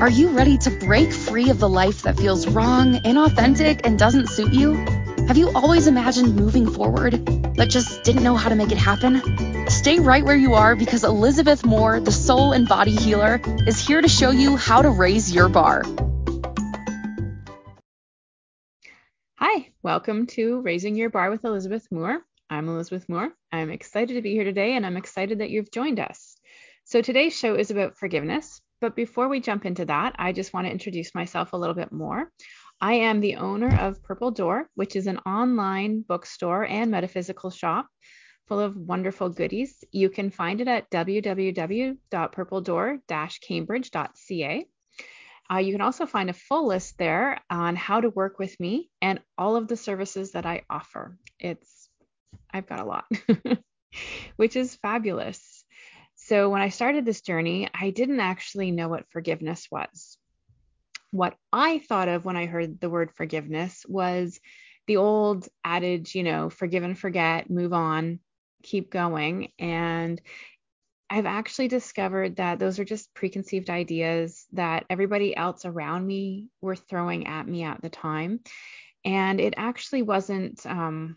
Are you ready to break free of the life that feels wrong, inauthentic, and doesn't suit you? Have you always imagined moving forward, but just didn't know how to make it happen? Stay right where you are because Elizabeth Moore, the soul and body healer, is here to show you how to raise your bar. Hi, welcome to Raising Your Bar with Elizabeth Moore. I'm Elizabeth Moore. I'm excited to be here today and I'm excited that you've joined us. So today's show is about forgiveness. But before we jump into that, I just want to introduce myself a little bit more. I am the owner of Purple Door, which is an online bookstore and metaphysical shop full of wonderful goodies. You can find it at www.purpledoor-cambridge.ca. Uh, you can also find a full list there on how to work with me and all of the services that I offer. It's I've got a lot, which is fabulous. So when I started this journey, I didn't actually know what forgiveness was. What I thought of when I heard the word forgiveness was the old adage, you know, forgive and forget, move on, keep going. And I've actually discovered that those are just preconceived ideas that everybody else around me were throwing at me at the time. And it actually wasn't um,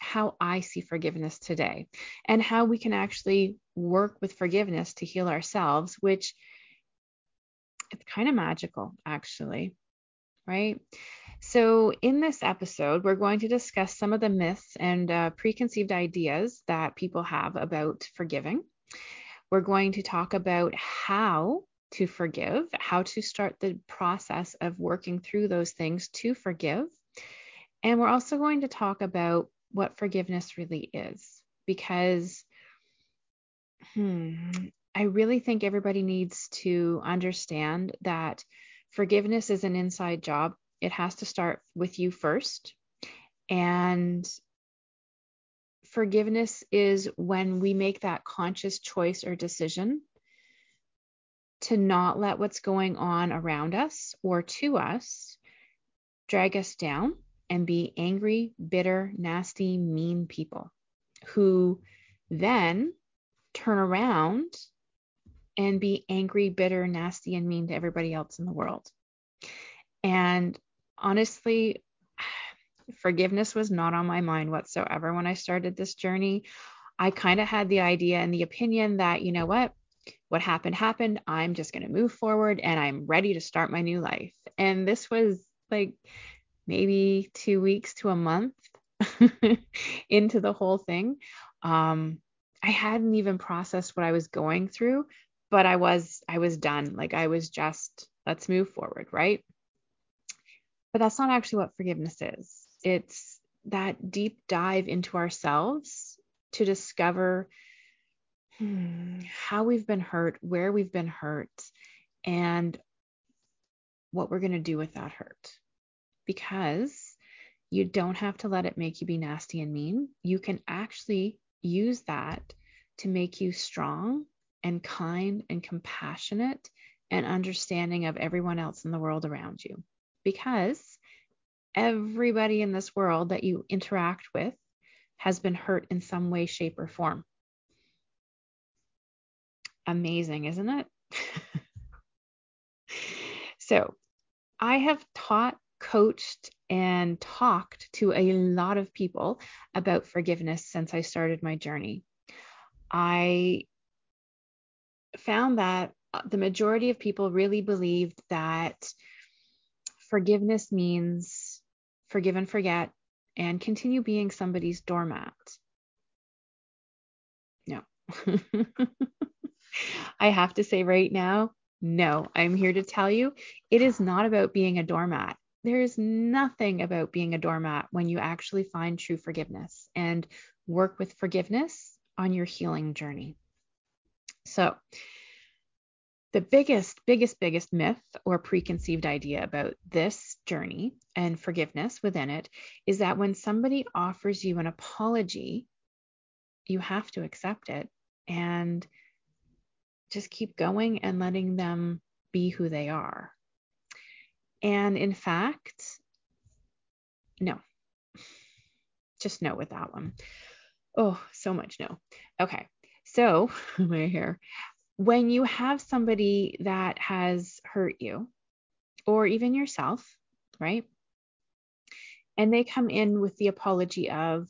how I see forgiveness today and how we can actually work with forgiveness to heal ourselves, which it's kind of magical, actually, right? So, in this episode, we're going to discuss some of the myths and uh, preconceived ideas that people have about forgiving. We're going to talk about how to forgive, how to start the process of working through those things to forgive. And we're also going to talk about what forgiveness really is because hmm, I really think everybody needs to understand that forgiveness is an inside job. It has to start with you first. And forgiveness is when we make that conscious choice or decision to not let what's going on around us or to us drag us down and be angry, bitter, nasty, mean people who then turn around and be angry, bitter, nasty, and mean to everybody else in the world. And honestly, forgiveness was not on my mind whatsoever when I started this journey. I kind of had the idea and the opinion that, you know what, what happened happened. I'm just going to move forward and I'm ready to start my new life. And this was like maybe two weeks to a month into the whole thing. Um, I hadn't even processed what I was going through, but I was I was done. Like I was just let's move forward, right? But that's not actually what forgiveness is. It's that deep dive into ourselves to discover hmm, how we've been hurt, where we've been hurt, and what we're going to do with that hurt because you don't have to let it make you be nasty and mean. You can actually use that to make you strong and kind and compassionate and understanding of everyone else in the world around you. Because everybody in this world that you interact with has been hurt in some way, shape, or form. Amazing, isn't it? so, I have taught coached and talked to a lot of people about forgiveness since I started my journey. I found that uh, the majority of people really believed that forgiveness means forgive and forget and continue being somebody's doormat. No. I have to say right now, no, I'm here to tell you it is not about being a doormat there is nothing about being a doormat when you actually find true forgiveness and work with forgiveness on your healing journey. So, the biggest, biggest, biggest myth or preconceived idea about this journey and forgiveness within it is that when somebody offers you an apology, you have to accept it and just keep going and letting them be who they are. And in fact, no, just no with that one. Oh, so much no. Okay. So, my hair. when you have somebody that has hurt you, or even yourself, right? And they come in with the apology of,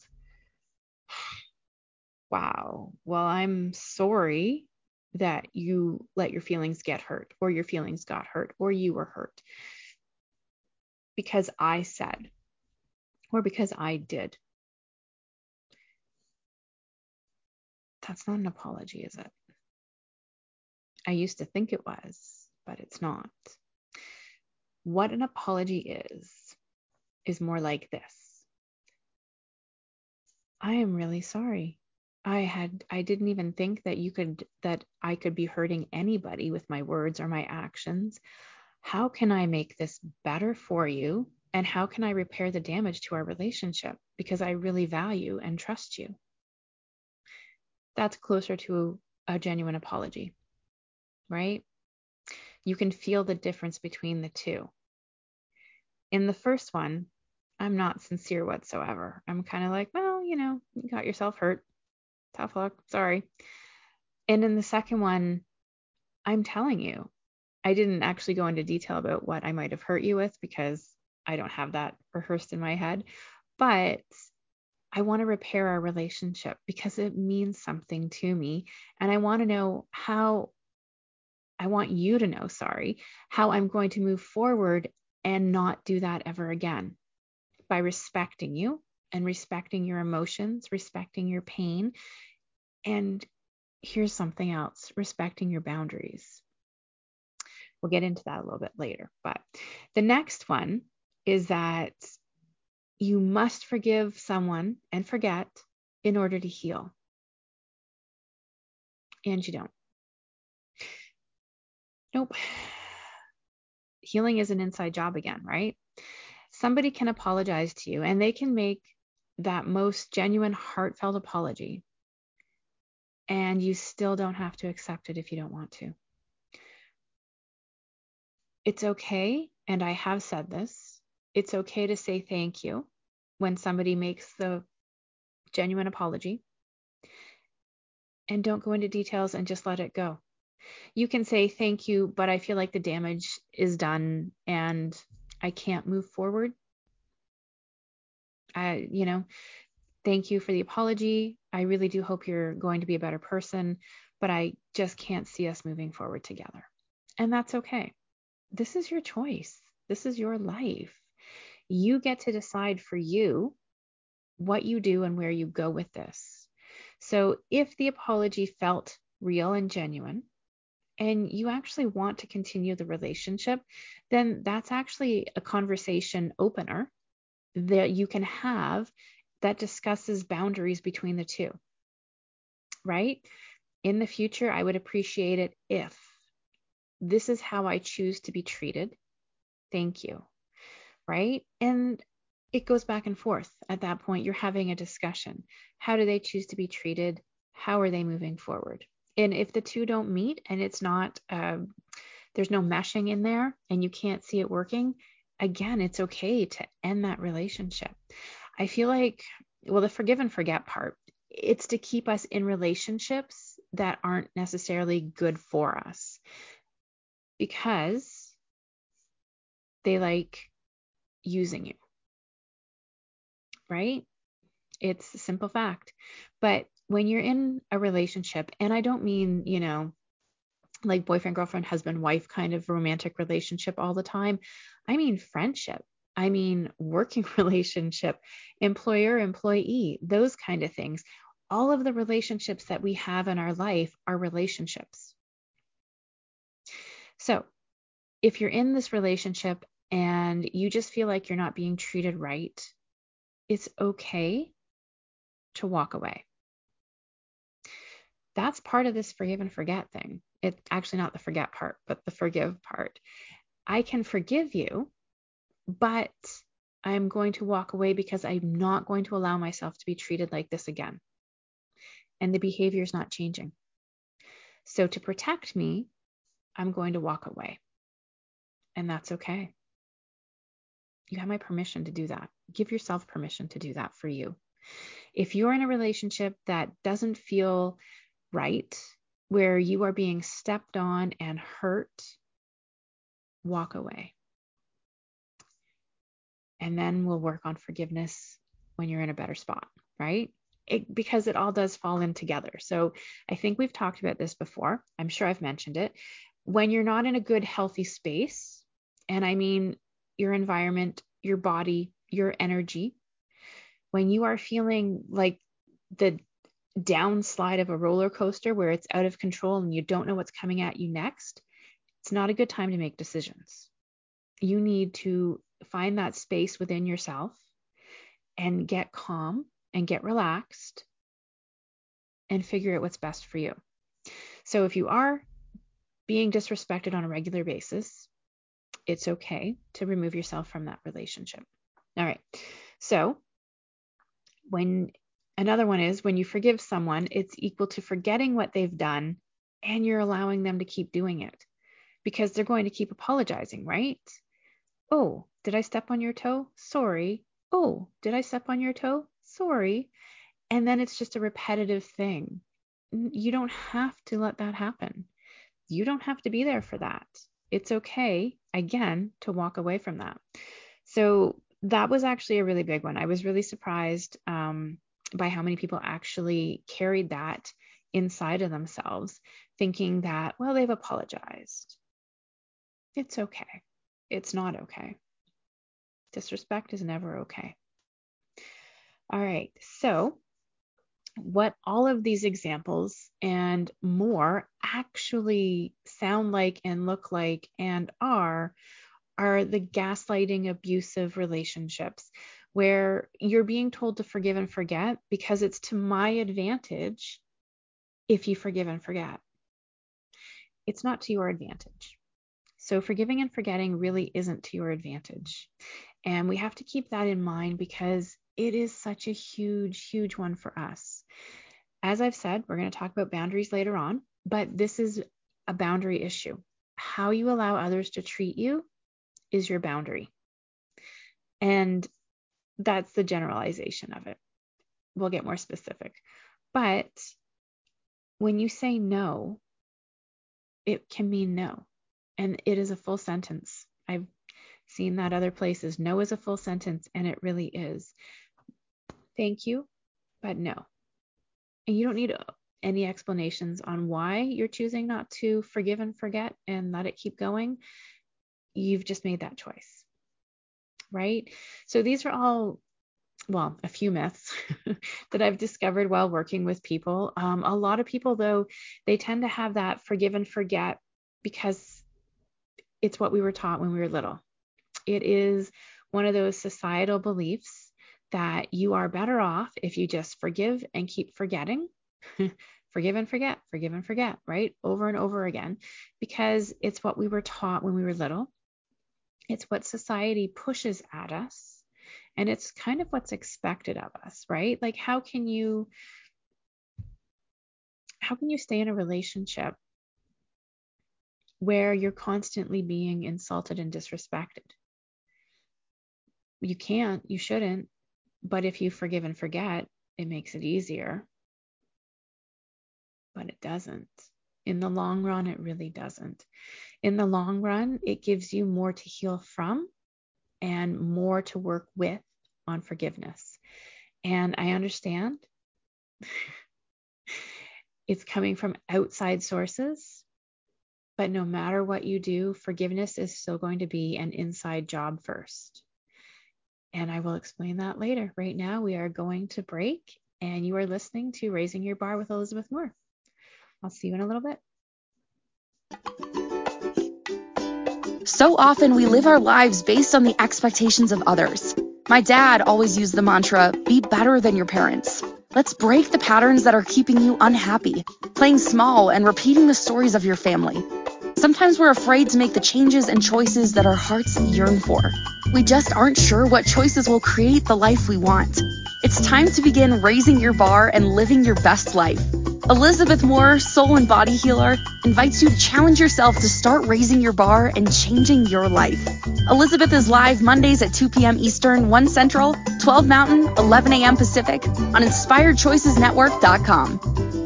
wow, well, I'm sorry that you let your feelings get hurt, or your feelings got hurt, or you were hurt because I said, or because I did. That's not an apology, is it? I used to think it was, but it's not. What an apology is, is more like this I am really sorry. I had I didn't even think that you could that I could be hurting anybody with my words or my actions. How can I make this better for you? And how can I repair the damage to our relationship? Because I really value and trust you. That's closer to a genuine apology right? You can feel the difference between the two. In the first one, I'm not sincere whatsoever. I'm kind of like, well, you know, you got yourself hurt. Tough luck. Sorry. And in the second one, I'm telling you, I didn't actually go into detail about what I might have hurt you with because I don't have that rehearsed in my head. But I want to repair our relationship because it means something to me. And I want to know how I want you to know, sorry, how I'm going to move forward and not do that ever again by respecting you and respecting your emotions, respecting your pain. And here's something else respecting your boundaries. We'll get into that a little bit later. But the next one is that you must forgive someone and forget in order to heal. And you don't. Nope. Healing is an inside job again, right? Somebody can apologize to you and they can make that most genuine, heartfelt apology. And you still don't have to accept it if you don't want to. It's okay, and I have said this, it's okay to say thank you when somebody makes the genuine apology. And don't go into details and just let it go you can say thank you, but I feel like the damage is done and I can't move forward. I, you know, thank you for the apology. I really do hope you're going to be a better person, but I just can't see us moving forward together. And that's okay. This is your choice. This is your life. You get to decide for you what you do and where you go with this. So if the apology felt real and genuine, and you actually want to continue the relationship, then that's actually a conversation opener that you can have that discusses boundaries between the two. Right? In the future, I would appreciate it if this is how I choose to be treated. Thank you. Right? And it goes back and forth. At that point, you're having a discussion. How do they choose to be treated? How are they moving forward? And if the two don't meet and it's not, um, there's no meshing in there and you can't see it working, again, it's okay to end that relationship. I feel like, well, the forgive and forget part, it's to keep us in relationships that aren't necessarily good for us because they like using you. Right? It's a simple fact. But when you're in a relationship, and I don't mean, you know, like boyfriend, girlfriend, husband, wife kind of romantic relationship all the time. I mean friendship. I mean working relationship, employer, employee, those kind of things. All of the relationships that we have in our life are relationships. So if you're in this relationship and you just feel like you're not being treated right, it's okay to walk away that's part of this forgive and forget thing. It's actually not the forget part, but the forgive part. I can forgive you, but I'm going to walk away because I'm not going to allow myself to be treated like this again. And the behavior is not changing. So to protect me, I'm going to walk away. And that's okay. You have my permission to do that. Give yourself permission to do that for you. If you're in a relationship that doesn't feel right where you are being stepped on and hurt, walk away. And then we'll work on forgiveness when you're in a better spot, right? It, because it all does fall in together. So I think we've talked about this before. I'm sure I've mentioned it. When you're not in a good, healthy space, and I mean your environment, your body, your energy, when you are feeling like the downslide of a roller coaster where it's out of control and you don't know what's coming at you next, it's not a good time to make decisions. You need to find that space within yourself and get calm and get relaxed and figure out what's best for you. So if you are being disrespected on a regular basis, it's okay to remove yourself from that relationship. All right. So when another one is when you forgive someone, it's equal to forgetting what they've done and you're allowing them to keep doing it because they're going to keep apologizing, right? Oh, did I step on your toe? Sorry. Oh, did I step on your toe? Sorry. And then it's just a repetitive thing. You don't have to let that happen. You don't have to be there for that. It's okay, again, to walk away from that. So that was actually a really big one. I was really surprised um, by how many people actually carried that inside of themselves, thinking that, well, they've apologized. It's okay. It's not okay. Disrespect is never okay. All right. So, what all of these examples and more actually sound like and look like and are are the gaslighting abusive relationships where you're being told to forgive and forget because it's to my advantage if you forgive and forget. It's not to your advantage. So, forgiving and forgetting really isn't to your advantage. And we have to keep that in mind because it is such a huge, huge one for us. As I've said, we're going to talk about boundaries later on, but this is a boundary issue. How you allow others to treat you is your boundary. And that's the generalization of it. We'll get more specific. But when you say no, it can mean no. And it is a full sentence. I've seen that other places. No is a full sentence, and it really is. Thank you, but no. And you don't need any explanations on why you're choosing not to forgive and forget and let it keep going you've just made that choice. Right? So these are all well, a few myths that I've discovered while working with people. Um, a lot of people, though, they tend to have that forgive and forget because it's what we were taught when we were little. It is one of those societal beliefs that you are better off if you just forgive and keep forgetting. forgive and forget, forgive and forget, right? Over and over again, because it's what we were taught when we were little. It's what society pushes at us. And it's kind of what's expected of us, right? Like, how can you. How can you stay in a relationship where you're constantly being insulted and disrespected? You can't, you shouldn't, but if you forgive and forget, it makes it easier. But it doesn't. In the long run, it really doesn't in the long run, it gives you more to heal from and more to work with on forgiveness. And I understand it's coming from outside sources, but no matter what you do, forgiveness is still going to be an inside job first. And I will explain that later. Right now, we are going to break, and you are listening to Raising Your Bar with Elizabeth Moore. I'll see you in a little bit. So often we live our lives based on the expectations of others. My dad always used the mantra be better than your parents. Let's break the patterns that are keeping you unhappy, playing small and repeating the stories of your family. Sometimes we're afraid to make the changes and choices that our hearts yearn for. We just aren't sure what choices will create the life we want. It's time to begin raising your bar and living your best life. Elizabeth Moore, soul and body healer, invites you to challenge yourself to start raising your bar and changing your life. Elizabeth is live Mondays at 2 p.m. Eastern, 1 Central, 12 Mountain, 11 a.m. Pacific on InspiredChoicesNetwork.com.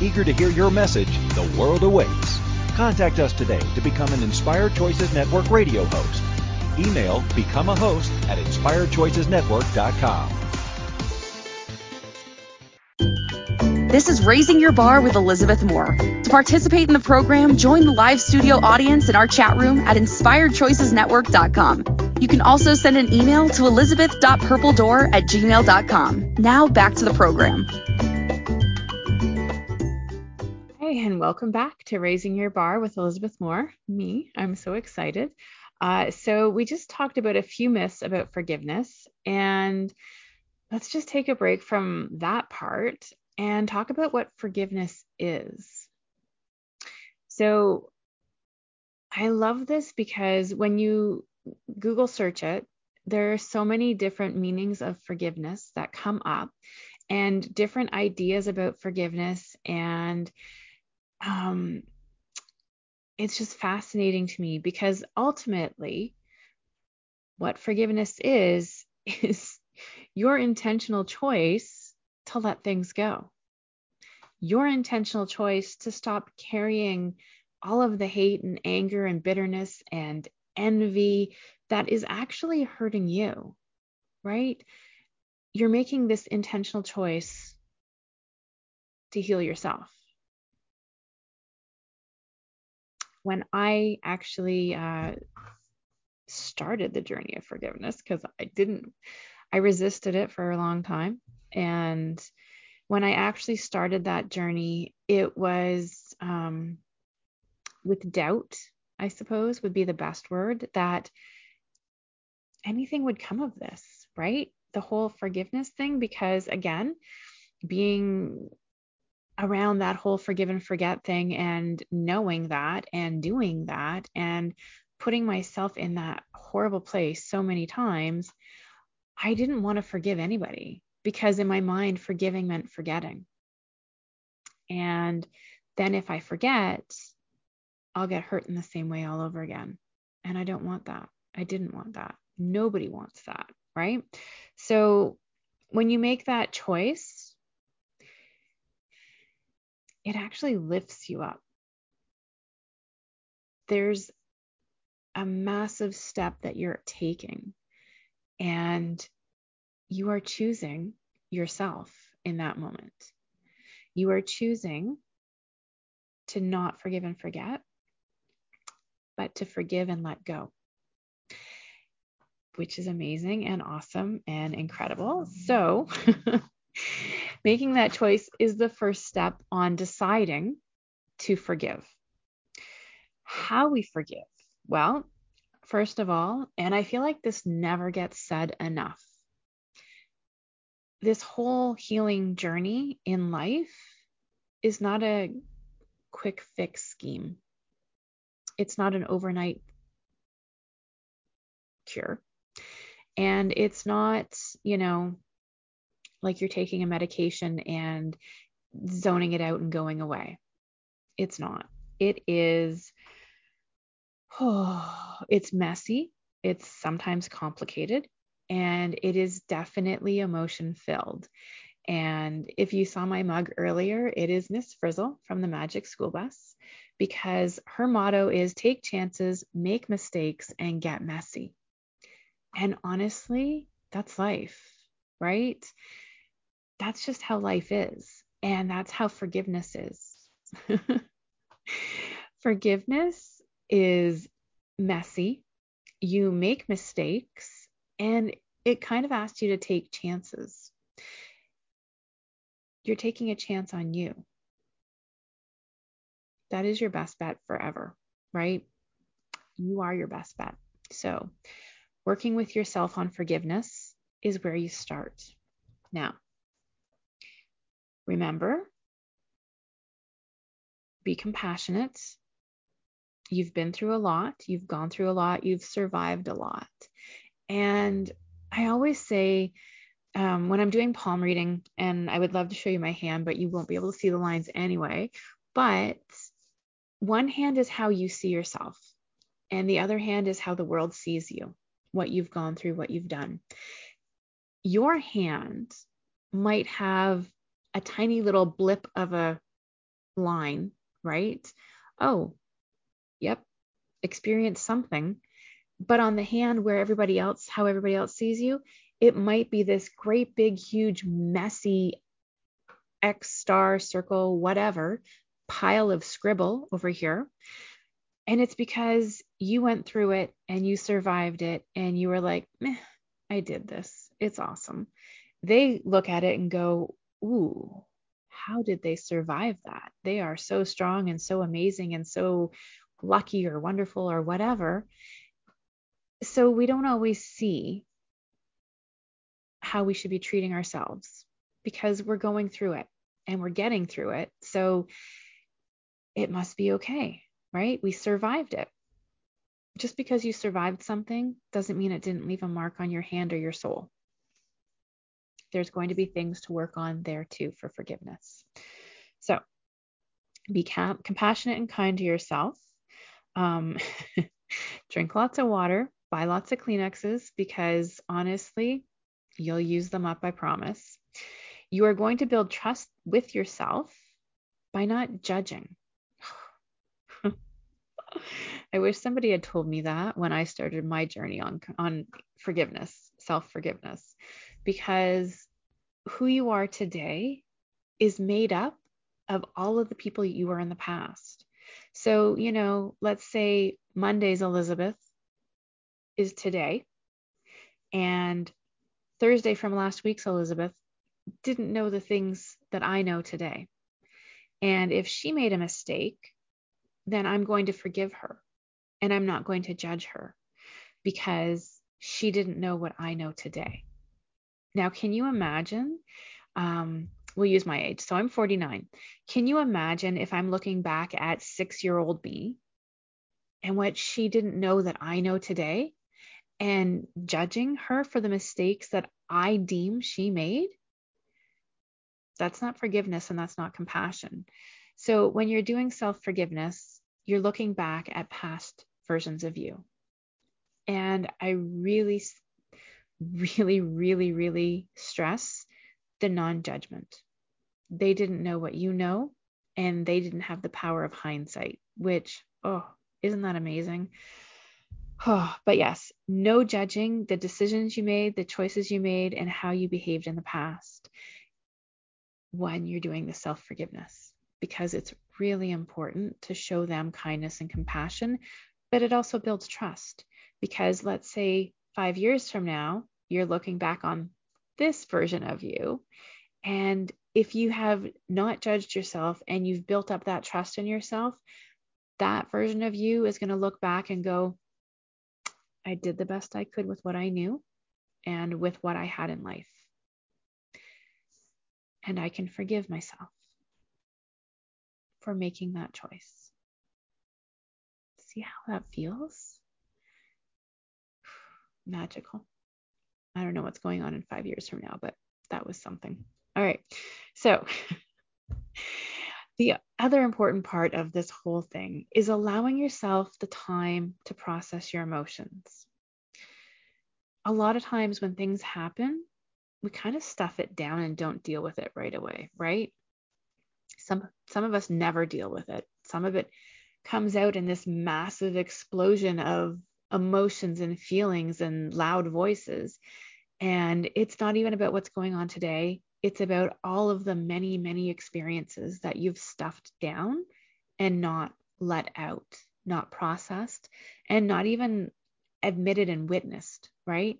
Eager to hear your message, the world awaits. Contact us today to become an Inspired Choices Network radio host. Email become a host at inspiredchoicesnetwork.com. This is Raising Your Bar with Elizabeth Moore. To participate in the program, join the live studio audience in our chat room at inspiredchoicesnetwork.com. You can also send an email to elizabeth.purpledoor at gmail.com. Now back to the program. Hey, and welcome back to Raising Your Bar with Elizabeth Moore. Me, I'm so excited. Uh, so, we just talked about a few myths about forgiveness, and let's just take a break from that part and talk about what forgiveness is. So, I love this because when you Google search it, there are so many different meanings of forgiveness that come up and different ideas about forgiveness and um, it's just fascinating to me because ultimately what forgiveness is is your intentional choice to let things go your intentional choice to stop carrying all of the hate and anger and bitterness and envy that is actually hurting you, right? You're making this intentional choice to heal yourself. When I actually uh, started the journey of forgiveness, because I didn't, I resisted it for a long time. And when I actually started that journey, it was um, with doubt I suppose would be the best word, that anything would come of this, right? The whole forgiveness thing, because again, being around that whole forgive and forget thing and knowing that and doing that and putting myself in that horrible place so many times, I didn't want to forgive anybody because in my mind, forgiving meant forgetting. And then if I forget, I'll get hurt in the same way all over again. And I don't want that. I didn't want that. Nobody wants that, right? So when you make that choice, it actually lifts you up. There's a massive step that you're taking, and you are choosing yourself in that moment. You are choosing to not forgive and forget, but to forgive and let go, which is amazing and awesome and incredible. So, making that choice is the first step on deciding to forgive. How we forgive? Well, first of all, and I feel like this never gets said enough. This whole healing journey in life is not a quick fix scheme it's not an overnight cure. And it's not, you know, like you're taking a medication and zoning it out and going away. It's not. It is, oh, it's messy. It's sometimes complicated and it is definitely emotion filled. And if you saw my mug earlier, it is Miss Frizzle from the Magic School Bus because her motto is take chances, make mistakes, and get messy. And honestly, that's life, right? That's just how life is. And that's how forgiveness is. forgiveness is messy. You make mistakes, and it kind of asks you to take chances. You're taking a chance on you that is your best bet forever, right? You are your best bet. So, working with yourself on forgiveness is where you start. Now, remember, be compassionate. You've been through a lot, you've gone through a lot, you've survived a lot. And I always say, um, when I'm doing palm reading, and I would love to show you my hand, but you won't be able to see the lines anyway. But one hand is how you see yourself, and the other hand is how the world sees you, what you've gone through, what you've done. Your hand might have a tiny little blip of a line, right? Oh, yep, experience something. But on the hand where everybody else, how everybody else sees you, it might be this great big, huge, messy X star circle, whatever pile of scribble over here. And it's because you went through it and you survived it and you were like, I did this. It's awesome. They look at it and go, Ooh, how did they survive that? They are so strong and so amazing and so lucky or wonderful or whatever. So we don't always see how we should be treating ourselves because we're going through it and we're getting through it. So it must be okay, right? We survived it. Just because you survived something doesn't mean it didn't leave a mark on your hand or your soul. There's going to be things to work on there too for forgiveness. So be com- compassionate and kind to yourself. Um, drink lots of water, buy lots of Kleenexes because honestly, You'll use them up, I promise. You are going to build trust with yourself by not judging. I wish somebody had told me that when I started my journey on on forgiveness, self-forgiveness, because who you are today is made up of all of the people you were in the past. So, you know, let's say Monday's Elizabeth is today and Thursday from last week's Elizabeth didn't know the things that I know today. And if she made a mistake, then I'm going to forgive her and I'm not going to judge her because she didn't know what I know today. Now, can you imagine? Um, we'll use my age. So I'm 49. Can you imagine if I'm looking back at six year old me and what she didn't know that I know today? and judging her for the mistakes that I deem she made, that's not forgiveness and that's not compassion. So when you're doing self forgiveness, you're looking back at past versions of you. And I really, really, really, really stress the non judgment. They didn't know what you know, and they didn't have the power of hindsight, which, oh, isn't that amazing? Oh, but yes, no judging the decisions you made, the choices you made, and how you behaved in the past when you're doing the self forgiveness, because it's really important to show them kindness and compassion, but it also builds trust. Because let's say five years from now, you're looking back on this version of you. And if you have not judged yourself and you've built up that trust in yourself, that version of you is going to look back and go, I did the best I could with what I knew and with what I had in life. And I can forgive myself for making that choice. See how that feels? Magical. I don't know what's going on in five years from now, but that was something. All right. So, the other important part of this whole thing is allowing yourself the time to process your emotions. A lot of times when things happen, we kind of stuff it down and don't deal with it right away, right? Some some of us never deal with it. Some of it comes out in this massive explosion of emotions and feelings and loud voices. And it's not even about what's going on today. It's about all of the many, many experiences that you've stuffed down and not let out, not processed, and not even admitted and witnessed, right?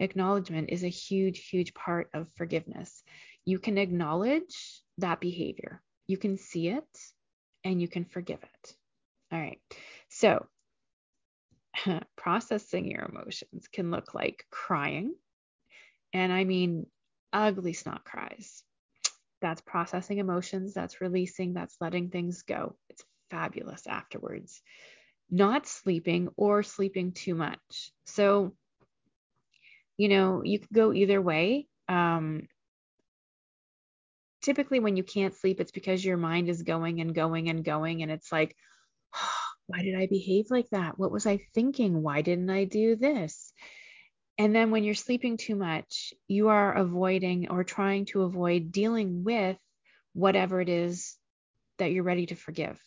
Acknowledgement is a huge, huge part of forgiveness. You can acknowledge that behavior, you can see it, and you can forgive it. All right. So, processing your emotions can look like crying. And I mean ugly snot cries. That's processing emotions, that's releasing, that's letting things go. It's fabulous afterwards. Not sleeping or sleeping too much. So, you know, you could go either way. Um, typically, when you can't sleep, it's because your mind is going and going and going. And it's like, why did I behave like that? What was I thinking? Why didn't I do this? And then when you're sleeping too much, you are avoiding or trying to avoid dealing with whatever it is that you're ready to forgive.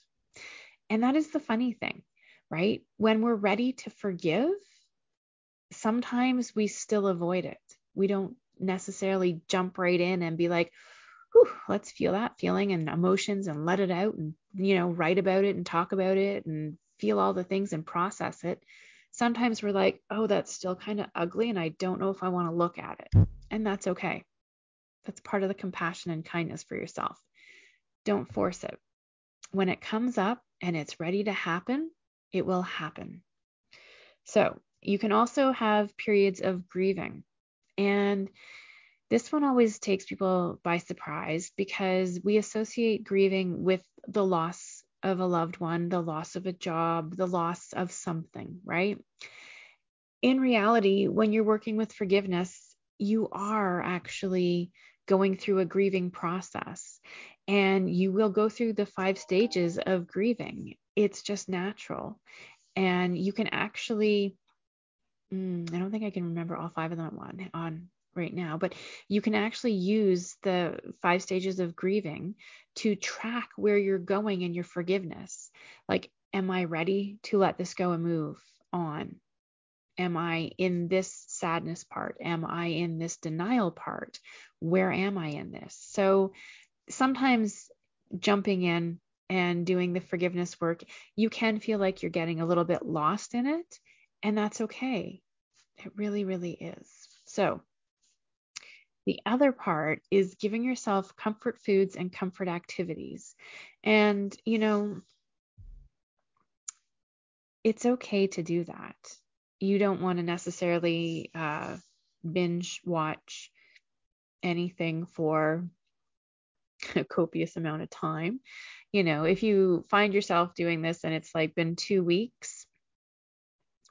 And that is the funny thing, right? When we're ready to forgive, sometimes we still avoid it. We don't necessarily jump right in and be like, Whew, let's feel that feeling and emotions and let it out and, you know, write about it and talk about it and feel all the things and process it sometimes we're like, oh, that's still kind of ugly and I don't know if I want to look at it. And that's okay. That's part of the compassion and kindness for yourself. Don't force it. When it comes up and it's ready to happen, it will happen. So you can also have periods of grieving. And this one always takes people by surprise because we associate grieving with the loss of a loved one, the loss of a job, the loss of something, right? In reality, when you're working with forgiveness, you are actually going through a grieving process and you will go through the five stages of grieving. It's just natural. And you can actually, mm, I don't think I can remember all five of them on, on right now, but you can actually use the five stages of grieving to track where you're going in your forgiveness. Like, am I ready to let this go and move on? Am I in this sadness part? Am I in this denial part? Where am I in this? So sometimes jumping in and doing the forgiveness work, you can feel like you're getting a little bit lost in it, and that's okay. It really, really is. So, the other part is giving yourself comfort foods and comfort activities. And, you know, it's okay to do that. You don't want to necessarily uh, binge watch anything for a copious amount of time. You know, if you find yourself doing this and it's like been two weeks,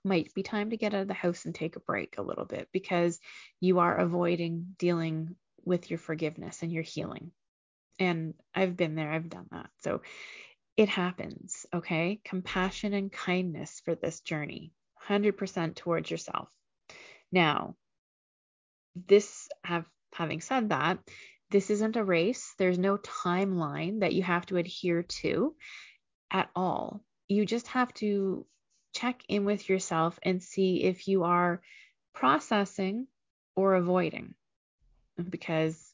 might be time to get out of the house and take a break a little bit because you are avoiding dealing with your forgiveness and your healing. And I've been there, I've done that. So it happens, okay? Compassion and kindness for this journey, 100% towards yourself. Now, this have having said that, this isn't a race. There's no timeline that you have to adhere to at all. You just have to check in with yourself and see if you are processing or avoiding because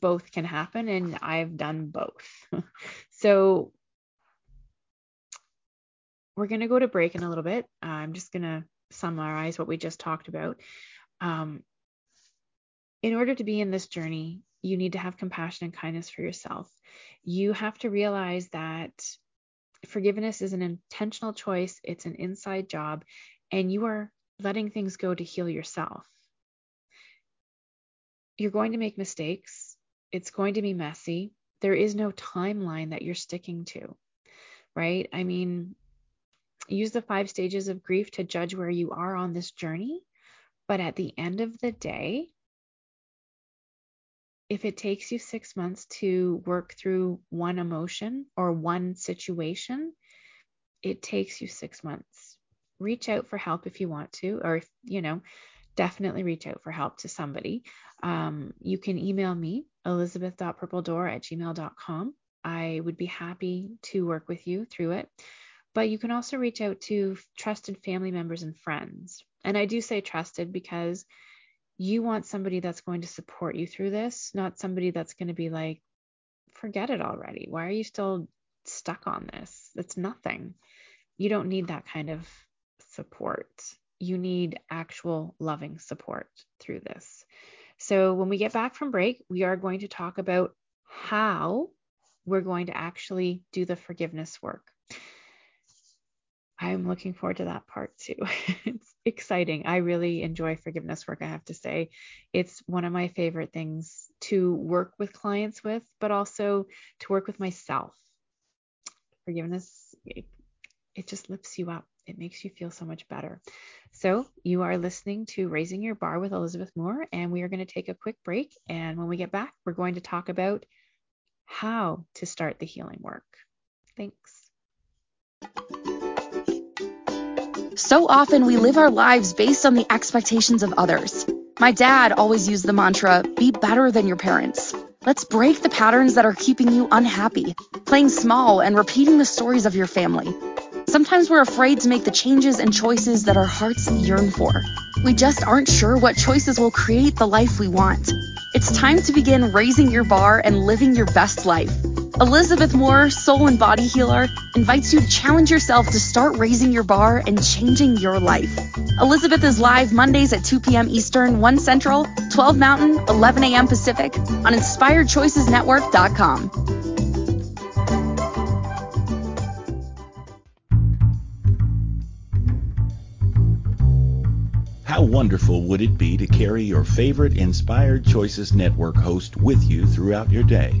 both can happen and I've done both. so we're going to go to break in a little bit. I'm just going to summarize what we just talked about. Um, in order to be in this journey, you need to have compassion and kindness for yourself. You have to realize that forgiveness is an intentional choice, it's an inside job, and you are letting things go to heal yourself. You're going to make mistakes, it's going to be messy. There is no timeline that you're sticking to, right? I mean, use the five stages of grief to judge where you are on this journey. But at the end of the day, if it takes you six months to work through one emotion or one situation, it takes you six months. Reach out for help if you want to, or, if, you know, definitely reach out for help to somebody. Um, you can email me, elizabeth.purpledoor at gmail.com. I would be happy to work with you through it. But you can also reach out to trusted family members and friends. And I do say trusted because you want somebody that's going to support you through this, not somebody that's going to be like, forget it already. Why are you still stuck on this? It's nothing. You don't need that kind of support. You need actual loving support through this. So, when we get back from break, we are going to talk about how we're going to actually do the forgiveness work. I'm looking forward to that part too. it's exciting. I really enjoy forgiveness work, I have to say. It's one of my favorite things to work with clients with, but also to work with myself. Forgiveness it, it just lifts you up. It makes you feel so much better. So, you are listening to Raising Your Bar with Elizabeth Moore, and we are going to take a quick break. And when we get back, we're going to talk about how to start the healing work. Thanks. So often we live our lives based on the expectations of others. My dad always used the mantra be better than your parents. Let's break the patterns that are keeping you unhappy, playing small and repeating the stories of your family. Sometimes we're afraid to make the changes and choices that our hearts yearn for. We just aren't sure what choices will create the life we want. It's time to begin raising your bar and living your best life. Elizabeth Moore, soul and body healer, invites you to challenge yourself to start raising your bar and changing your life. Elizabeth is live Mondays at 2 p.m. Eastern, 1 Central, 12 Mountain, 11 a.m. Pacific on InspiredChoicesNetwork.com. How wonderful would it be to carry your favorite Inspired Choices Network host with you throughout your day?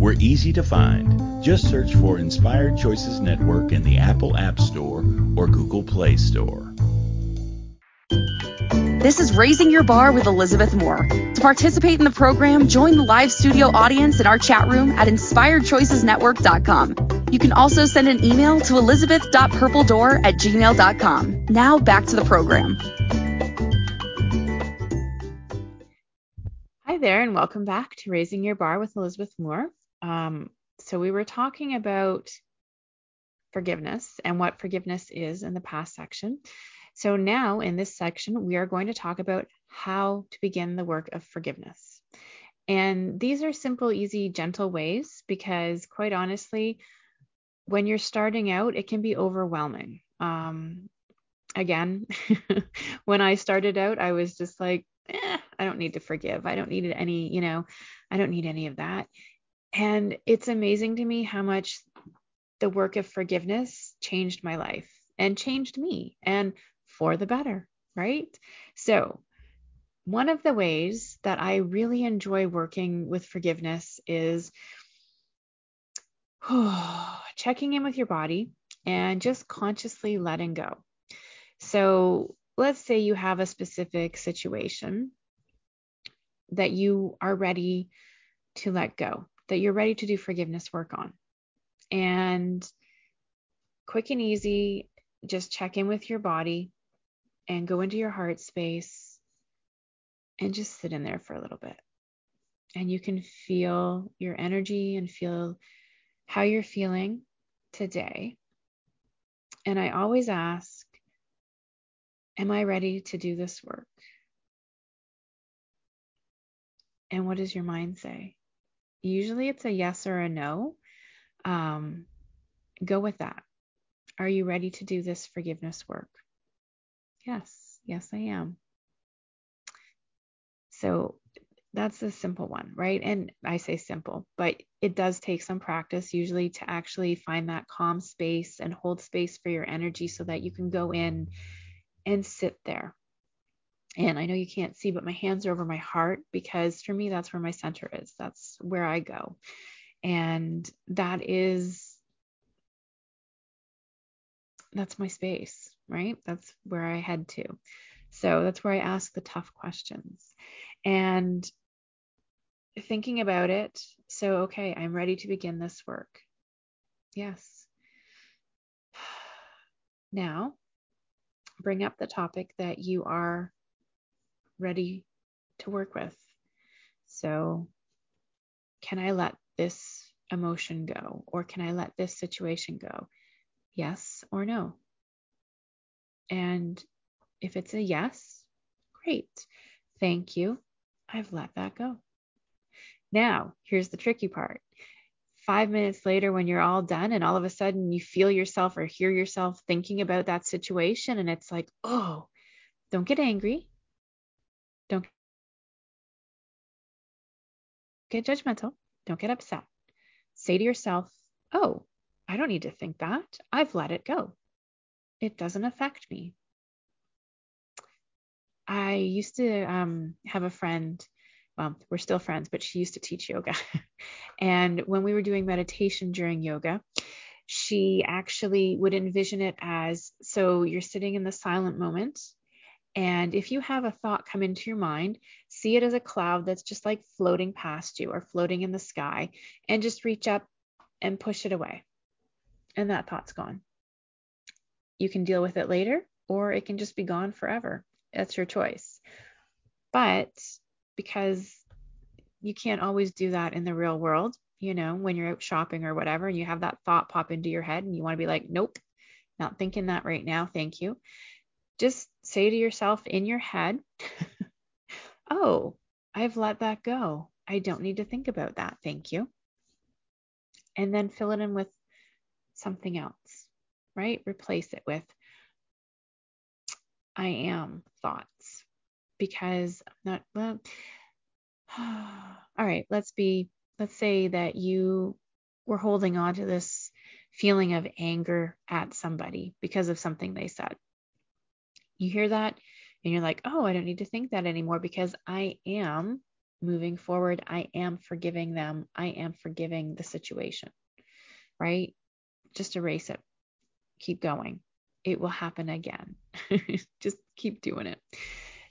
We're easy to find. Just search for Inspired Choices Network in the Apple App Store or Google Play Store. This is Raising Your Bar with Elizabeth Moore. To participate in the program, join the live studio audience in our chat room at inspiredchoicesnetwork.com. You can also send an email to elizabeth.purpledoor at gmail.com. Now back to the program. Hi there, and welcome back to Raising Your Bar with Elizabeth Moore. Um, so, we were talking about forgiveness and what forgiveness is in the past section. So, now in this section, we are going to talk about how to begin the work of forgiveness. And these are simple, easy, gentle ways because, quite honestly, when you're starting out, it can be overwhelming. Um, again, when I started out, I was just like, eh, I don't need to forgive. I don't need any, you know, I don't need any of that. And it's amazing to me how much the work of forgiveness changed my life and changed me and for the better, right? So, one of the ways that I really enjoy working with forgiveness is oh, checking in with your body and just consciously letting go. So, let's say you have a specific situation that you are ready to let go, that you're ready to do forgiveness work on. And quick and easy, just check in with your body and go into your heart space and just sit in there for a little bit. And you can feel your energy and feel how you're feeling today. And I always ask, Am I ready to do this work? And what does your mind say? Usually it's a yes or a no. Um, go with that. Are you ready to do this forgiveness work? Yes, yes, I am. So that's a simple one, right? And I say simple, but it does take some practice usually to actually find that calm space and hold space for your energy so that you can go in and sit there. And I know you can't see, but my hands are over my heart because for me, that's where my center is. That's where I go. And that is, that's my space, right? That's where I head to. So that's where I ask the tough questions. And thinking about it, so, okay, I'm ready to begin this work. Yes. Now, bring up the topic that you are ready to work with. So, can I let this emotion go? Or can I let this situation go? Yes or no? And if it's a yes, great. Thank you. I've let that go. Now, here's the tricky part. Five minutes later, when you're all done, and all of a sudden you feel yourself or hear yourself thinking about that situation, and it's like, oh, don't get angry. Get judgmental. Don't get upset. Say to yourself, oh, I don't need to think that. I've let it go. It doesn't affect me. I used to um, have a friend, well, we're still friends, but she used to teach yoga. and when we were doing meditation during yoga, she actually would envision it as so you're sitting in the silent moment. And if you have a thought come into your mind, see it as a cloud that's just like floating past you or floating in the sky, and just reach up and push it away. And that thought's gone. You can deal with it later, or it can just be gone forever. That's your choice. But because you can't always do that in the real world, you know, when you're out shopping or whatever, and you have that thought pop into your head and you want to be like, nope, not thinking that right now. Thank you. Just say to yourself in your head, oh, I've let that go. I don't need to think about that. Thank you. And then fill it in with something else, right? Replace it with, I am thoughts because I'm not, well, all right, let's be, let's say that you were holding on to this feeling of anger at somebody because of something they said. You hear that and you're like, oh, I don't need to think that anymore because I am moving forward. I am forgiving them. I am forgiving the situation, right? Just erase it. Keep going it will happen again. Just keep doing it.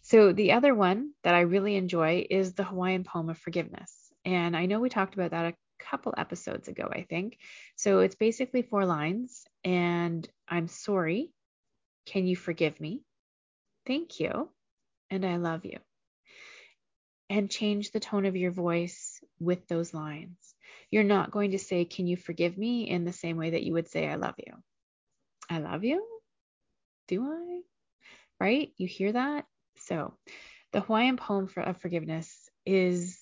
So, the other one that I really enjoy is the Hawaiian poem of forgiveness. And I know we talked about that a couple episodes ago, I think. So, it's basically four lines and I'm sorry. Can you forgive me? Thank you. And I love you. And change the tone of your voice with those lines. You're not going to say, Can you forgive me? in the same way that you would say, I love you. I love you do I? Right? You hear that? So, the Hawaiian poem for, of forgiveness is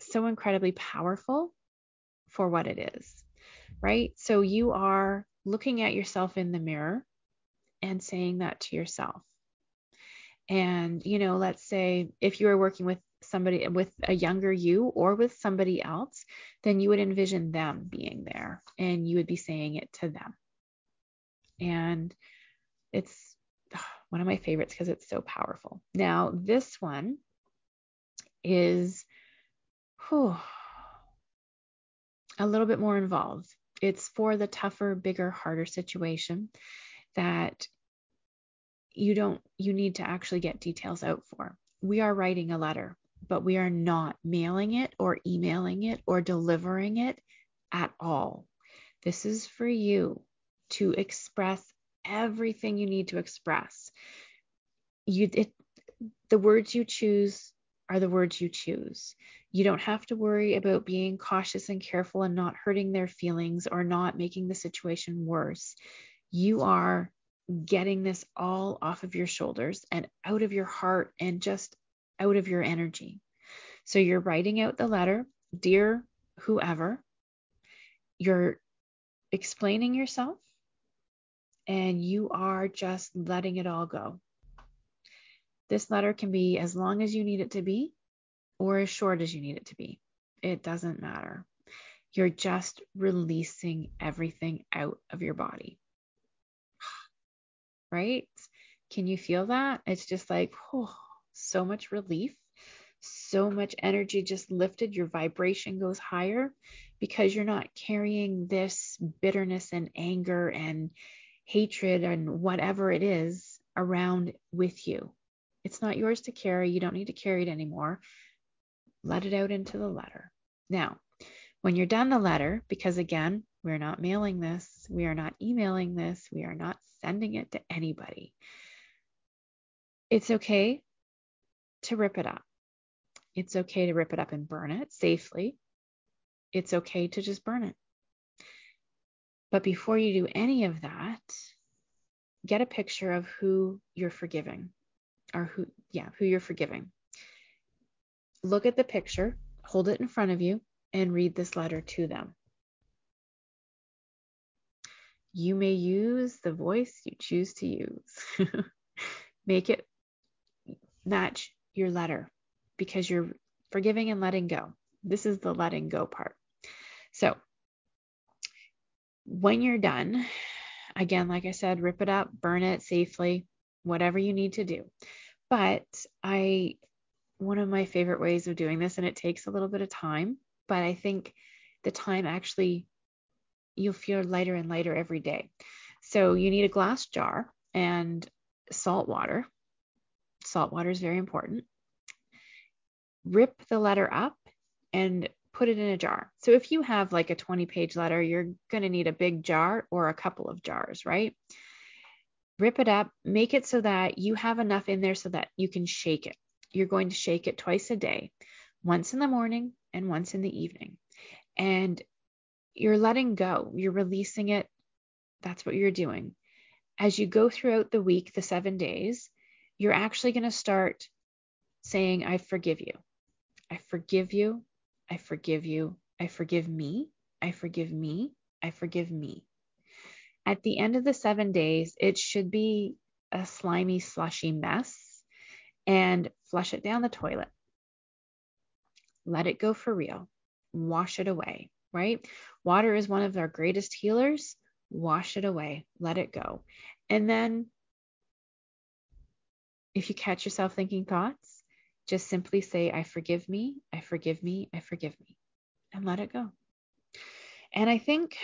so incredibly powerful for what it is, right? So, you are looking at yourself in the mirror and saying that to yourself. And, you know, let's say if you are working with somebody with a younger you or with somebody else, then you would envision them being there and you would be saying it to them and it's one of my favorites because it's so powerful. Now, this one is whew, a little bit more involved. It's for the tougher, bigger, harder situation that you don't you need to actually get details out for. We are writing a letter, but we are not mailing it or emailing it or delivering it at all. This is for you to express everything you need to express. You it, the words you choose are the words you choose. You don't have to worry about being cautious and careful and not hurting their feelings or not making the situation worse. You are getting this all off of your shoulders and out of your heart and just out of your energy. So you're writing out the letter, dear whoever. You're explaining yourself and you are just letting it all go. This letter can be as long as you need it to be or as short as you need it to be. It doesn't matter. You're just releasing everything out of your body. Right? Can you feel that? It's just like, oh, so much relief, so much energy just lifted. Your vibration goes higher because you're not carrying this bitterness and anger and hatred and whatever it is around with you. It's not yours to carry. You don't need to carry it anymore. Let it out into the letter. Now, when you're done the letter, because again, we're not mailing this, we are not emailing this, we are not sending it to anybody. It's okay to rip it up. It's okay to rip it up and burn it safely. It's okay to just burn it. But before you do any of that, get a picture of who you're forgiving or who, yeah, who you're forgiving. Look at the picture, hold it in front of you, and read this letter to them. You may use the voice you choose to use. Make it match your letter because you're forgiving and letting go. This is the letting go part. So when you're done, again, like I said, rip it up, burn it safely, whatever you need to do. But I, one of my favorite ways of doing this, and it takes a little bit of time, but I think the time actually, you'll feel lighter and lighter every day. So you need a glass jar and salt water. Salt water is very important. Rip the letter up and put it in a jar. So if you have like a 20 page letter, you're going to need a big jar or a couple of jars, right? Rip it up, make it so that you have enough in there so that you can shake it. You're going to shake it twice a day, once in the morning and once in the evening. And you're letting go, you're releasing it. That's what you're doing. As you go throughout the week, the seven days, you're actually going to start saying, I forgive you. I forgive you. I forgive you. I forgive me. I forgive me. I forgive me. At the end of the seven days, it should be a slimy, slushy mess and flush it down the toilet. Let it go for real. Wash it away, right? Water is one of our greatest healers. Wash it away. Let it go. And then if you catch yourself thinking thoughts, just simply say, I forgive me, I forgive me, I forgive me, and let it go. And I think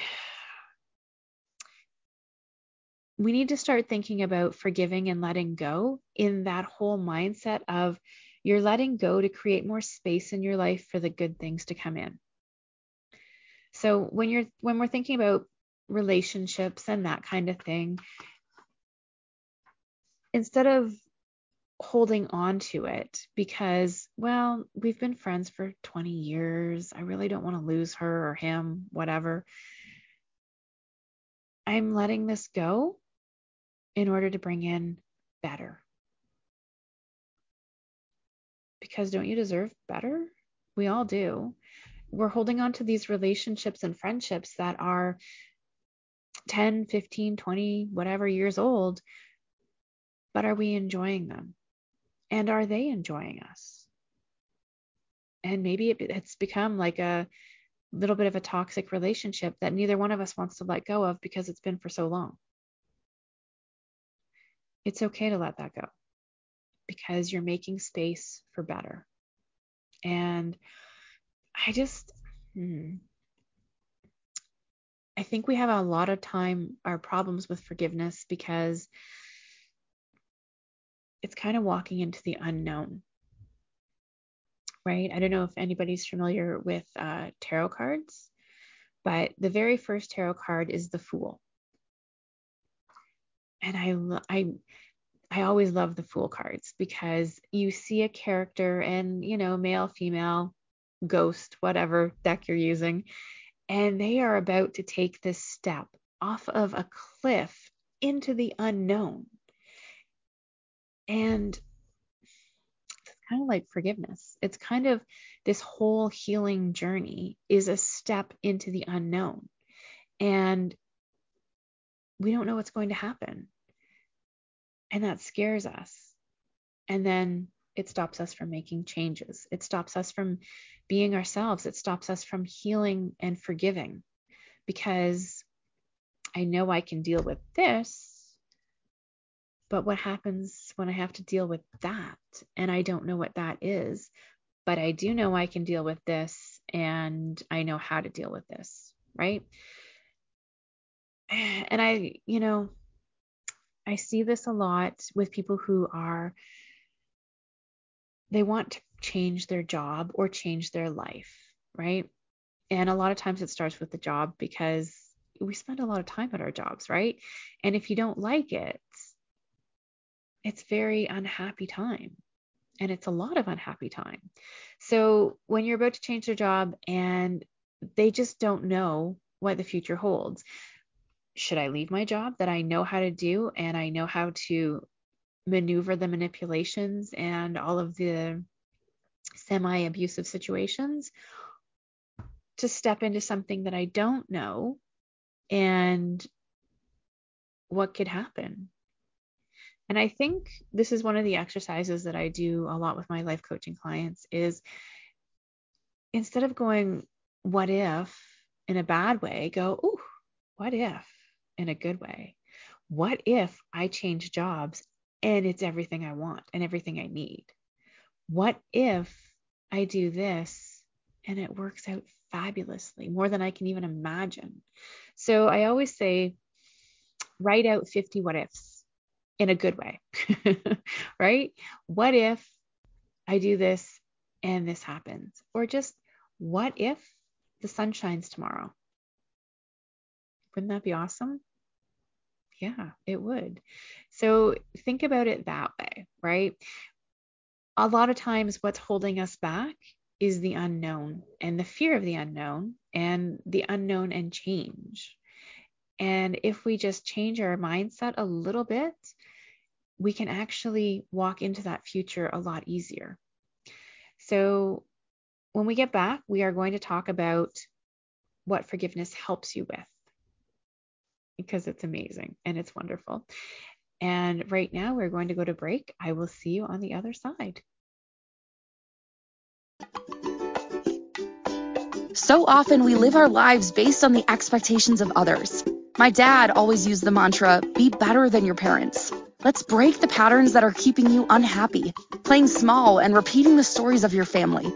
we need to start thinking about forgiving and letting go in that whole mindset of you're letting go to create more space in your life for the good things to come in. So when you're when we're thinking about relationships and that kind of thing, instead of holding on to it because, well, we've been friends for 20 years. I really don't want to lose her or him, whatever. I'm letting this go in order to bring in better. Because don't you deserve better? We all do. We're holding on to these relationships and friendships that are 10, 15, 20, whatever years old, but are we enjoying them? And are they enjoying us? And maybe it, it's become like a little bit of a toxic relationship that neither one of us wants to let go of because it's been for so long. It's okay to let that go because you're making space for better. And I just, hmm, I think we have a lot of time, our problems with forgiveness because it's kind of walking into the unknown, right? I don't know if anybody's familiar with uh, tarot cards, but the very first tarot card is the Fool. And I, I, I always love the Fool cards because you see a character and, you know, male, female, ghost, whatever deck you're using, and they are about to take this step off of a cliff into the unknown and it's kind of like forgiveness. It's kind of this whole healing journey is a step into the unknown. And we don't know what's going to happen. And that scares us. And then it stops us from making changes. It stops us from being ourselves. It stops us from healing and forgiving because I know I can deal with this but what happens when I have to deal with that? And I don't know what that is, but I do know I can deal with this and I know how to deal with this, right? And I, you know, I see this a lot with people who are, they want to change their job or change their life, right? And a lot of times it starts with the job because we spend a lot of time at our jobs, right? And if you don't like it, it's very unhappy time and it's a lot of unhappy time. So when you're about to change their job and they just don't know what the future holds, should I leave my job that I know how to do and I know how to maneuver the manipulations and all of the semi abusive situations to step into something that I don't know and what could happen? And I think this is one of the exercises that I do a lot with my life coaching clients is instead of going, what if in a bad way, go, oh, what if in a good way? What if I change jobs and it's everything I want and everything I need? What if I do this and it works out fabulously, more than I can even imagine? So I always say, write out 50 what ifs in a good way, right? What if I do this and this happens? Or just what if the sun shines tomorrow? Wouldn't that be awesome? Yeah, it would. So think about it that way, right? A lot of times, what's holding us back is the unknown and the fear of the unknown and the unknown and change. And if we just change our mindset a little bit, we can actually walk into that future a lot easier. So, when we get back, we are going to talk about what forgiveness helps you with because it's amazing and it's wonderful. And right now, we're going to go to break. I will see you on the other side. So often we live our lives based on the expectations of others. My dad always used the mantra be better than your parents. Let's break the patterns that are keeping you unhappy, playing small and repeating the stories of your family.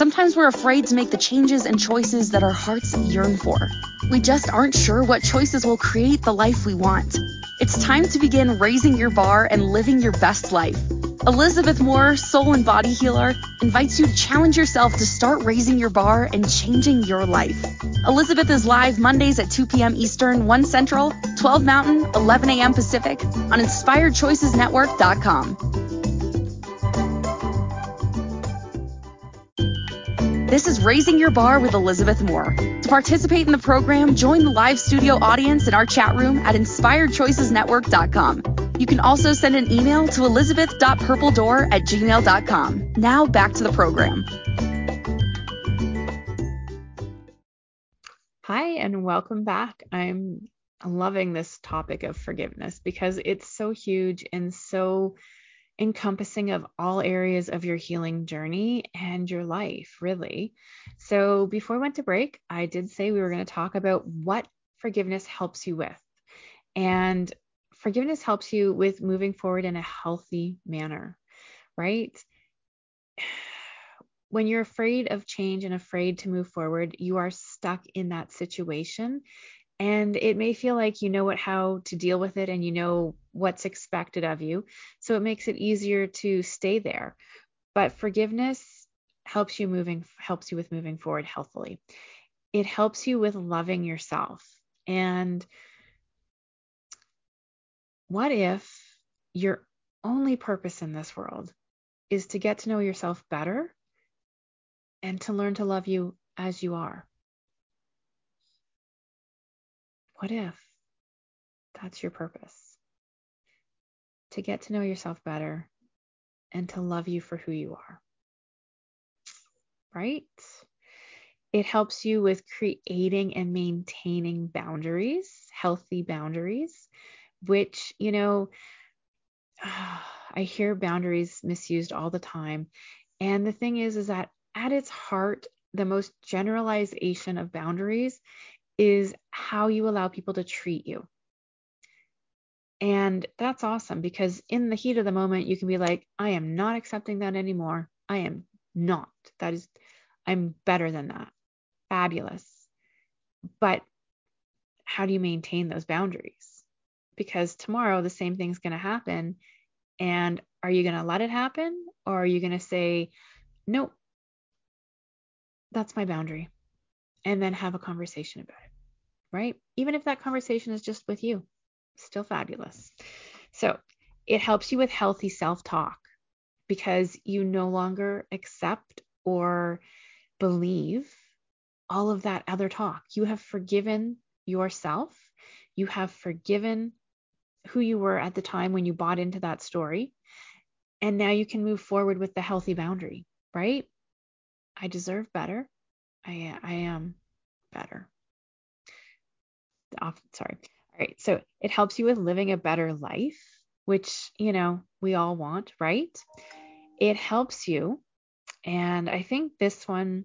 Sometimes we're afraid to make the changes and choices that our hearts yearn for. We just aren't sure what choices will create the life we want. It's time to begin raising your bar and living your best life. Elizabeth Moore, soul and body healer, invites you to challenge yourself to start raising your bar and changing your life. Elizabeth is live Mondays at 2 p.m. Eastern, 1 Central, 12 Mountain, 11 a.m. Pacific on InspiredChoicesNetwork.com. This is Raising Your Bar with Elizabeth Moore. To participate in the program, join the live studio audience in our chat room at inspiredchoicesnetwork.com. You can also send an email to elizabeth.purpledoor at gmail.com. Now back to the program. Hi, and welcome back. I'm loving this topic of forgiveness because it's so huge and so encompassing of all areas of your healing journey and your life, really. So, before we went to break, I did say we were going to talk about what forgiveness helps you with. And forgiveness helps you with moving forward in a healthy manner, right? When you're afraid of change and afraid to move forward, you are stuck in that situation and it may feel like you know what how to deal with it and you know what's expected of you. So it makes it easier to stay there. But forgiveness helps you moving helps you with moving forward healthily. It helps you with loving yourself. And what if your only purpose in this world is to get to know yourself better and to learn to love you as you are what if that's your purpose? To get to know yourself better and to love you for who you are. Right? It helps you with creating and maintaining boundaries, healthy boundaries, which, you know, I hear boundaries misused all the time. And the thing is, is that at its heart, the most generalization of boundaries is how you allow people to treat you. And that's awesome because in the heat of the moment, you can be like, I am not accepting that anymore. I am not. That is, I'm better than that. Fabulous. But how do you maintain those boundaries? Because tomorrow the same thing's going to happen. And are you going to let it happen? Or are you going to say, nope, that's my boundary? And then have a conversation about it right? Even if that conversation is just with you, still fabulous. So it helps you with healthy self talk because you no longer accept or believe all of that other talk. You have forgiven yourself, you have forgiven who you were at the time when you bought into that story. And now you can move forward with the healthy boundary, right? I deserve better. I, I am better off, sorry. All right. So it helps you with living a better life, which, you know, we all want, right? It helps you. And I think this one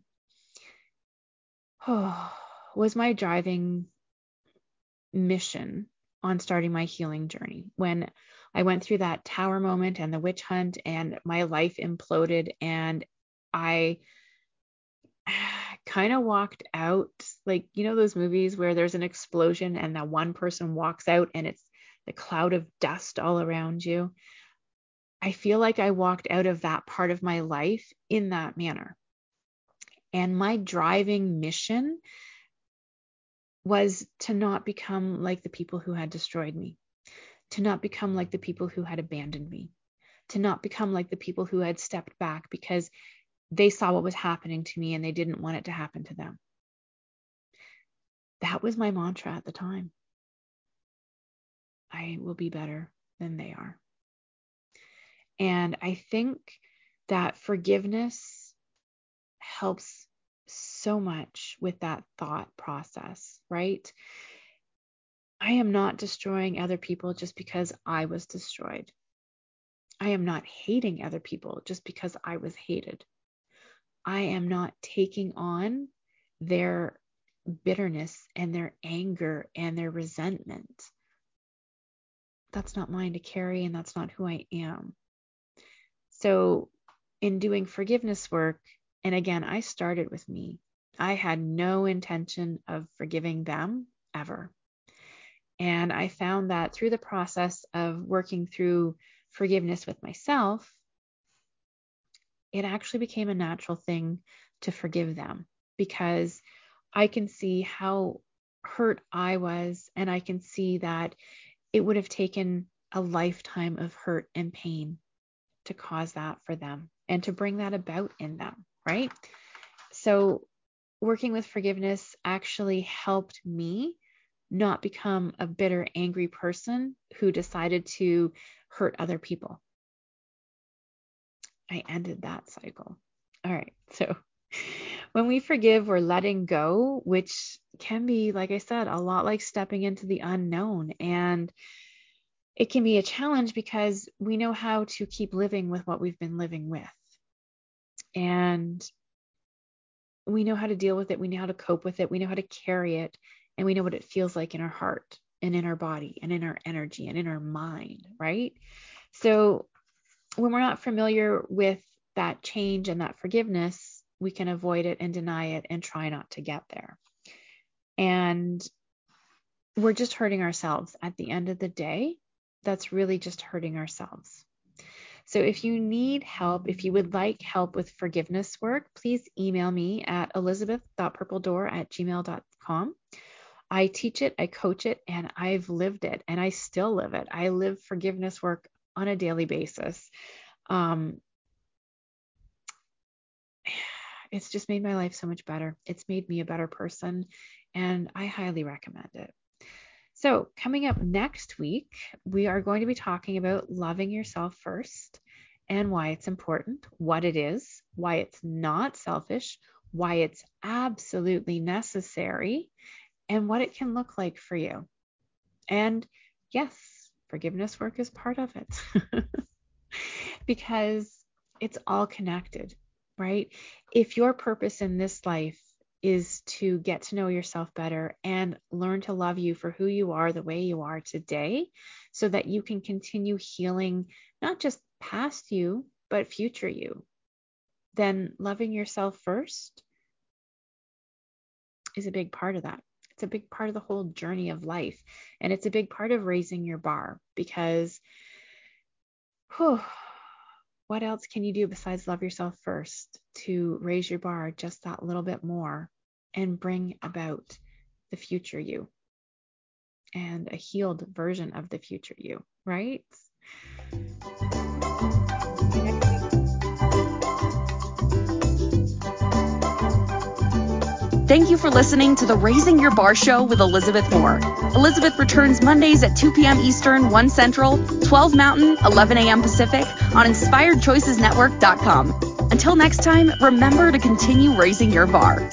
oh, was my driving mission on starting my healing journey. When I went through that tower moment and the witch hunt, and my life imploded, and I kind of walked out like you know those movies where there's an explosion and that one person walks out and it's the cloud of dust all around you. I feel like I walked out of that part of my life in that manner. And my driving mission was to not become like the people who had destroyed me, to not become like the people who had abandoned me, to not become like the people who had stepped back because they saw what was happening to me and they didn't want it to happen to them. That was my mantra at the time. I will be better than they are. And I think that forgiveness helps so much with that thought process, right? I am not destroying other people just because I was destroyed. I am not hating other people just because I was hated. I am not taking on their bitterness and their anger and their resentment. That's not mine to carry, and that's not who I am. So, in doing forgiveness work, and again, I started with me. I had no intention of forgiving them ever. And I found that through the process of working through forgiveness with myself, it actually became a natural thing to forgive them because I can see how hurt I was, and I can see that it would have taken a lifetime of hurt and pain to cause that for them and to bring that about in them right? So, working with forgiveness actually helped me not become a bitter, angry person who decided to hurt other people. I ended that cycle. All right. So, when we forgive, we're letting go, which can be, like I said, a lot like stepping into the unknown. And it can be a challenge because we know how to keep living with what we've been living with and we know how to deal with it. We know how to cope with it. We know how to carry it. And we know what it feels like in our heart and in our body and in our energy and in our mind, right? So when we're not familiar with that change and that forgiveness, we can avoid it and deny it and try not to get there. And we're just hurting ourselves at the end of the day. That's really just hurting ourselves. So if you need help, if you would like help with forgiveness work, please email me at elizabeth.purpledoor at gmail.com. I teach it, I coach it, and I've lived it, and I still live it. I live forgiveness work on a daily basis. Um, it's just made my life so much better. It's made me a better person, and I highly recommend it. So, coming up next week, we are going to be talking about loving yourself first and why it's important, what it is, why it's not selfish, why it's absolutely necessary, and what it can look like for you. And yes, forgiveness work is part of it because it's all connected, right? If your purpose in this life is to get to know yourself better and learn to love you for who you are, the way you are today, so that you can continue healing not just past you, but future you. Then loving yourself first is a big part of that. It's a big part of the whole journey of life. And it's a big part of raising your bar because whew, what else can you do besides love yourself first to raise your bar just that little bit more and bring about the future you and a healed version of the future you, right? Thank you for listening to the Raising Your Bar Show with Elizabeth Moore. Elizabeth returns Mondays at 2 p.m. Eastern, 1 Central, 12 Mountain, 11 a.m. Pacific on InspiredChoicesNetwork.com. Until next time, remember to continue raising your bar.